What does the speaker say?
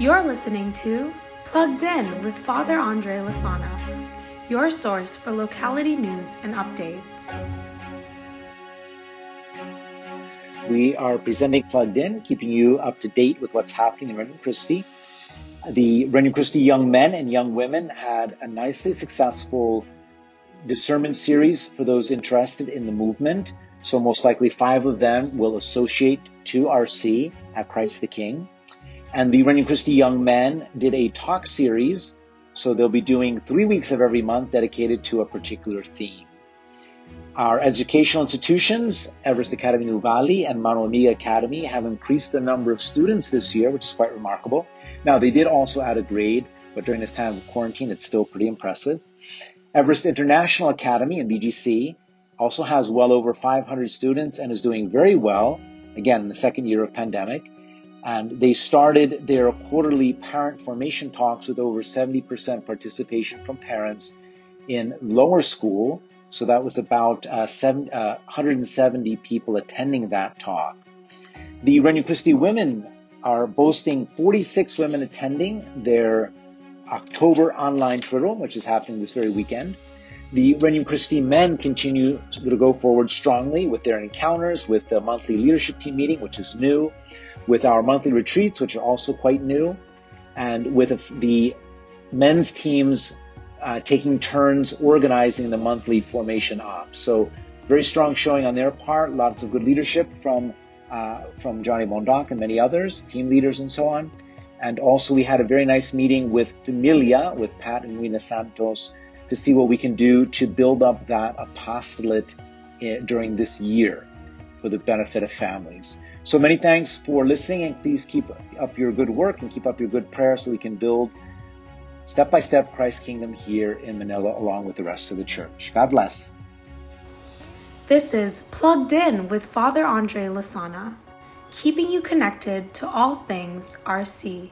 You're listening to Plugged In with Father Andre Lasana, your source for locality news and updates. We are presenting Plugged In, keeping you up to date with what's happening in Regnum Christi. The Regnum Christi young men and young women had a nicely successful discernment series for those interested in the movement. So most likely five of them will associate to RC at Christ the King. And the Regnum Christi Young Men did a talk series. So they'll be doing three weeks of every month dedicated to a particular theme. Our educational institutions, Everest Academy Valley and Mano Amiga Academy, have increased the number of students this year, which is quite remarkable. Now, they did also add a grade, but during this time of quarantine, it's still pretty impressive. Everest International Academy in BGC also has well over 500 students and is doing very well, again, in the second year of pandemic. And they started their quarterly parent formation talks with over 70% participation from parents in lower school. So that was about uh, seven, uh, 170 people attending that talk. The Regnum Christi women are boasting 46 women attending their October online Twitter, which is happening this very weekend. The Regnum Christi men continue to go forward strongly with their encounters, with the monthly leadership team meeting, which is new, with our monthly retreats, which are also quite new, and with the men's teams uh, taking turns organizing the monthly formation ops. So very strong showing on their part, lots of good leadership from uh, from Johnny Bondoc and many others, team leaders and so on. And also we had a very nice meeting with Familia, with Pat and Rina Santos, to see what we can do to build up that apostolate eh, during this year for the benefit of families. So many thanks for listening and please keep up your good work and keep up your good prayer so we can build step by step Christ's kingdom here in Manila along with the rest of the church. God bless. This is Plugged In with Father Andre Lasana, keeping you connected to all things RC.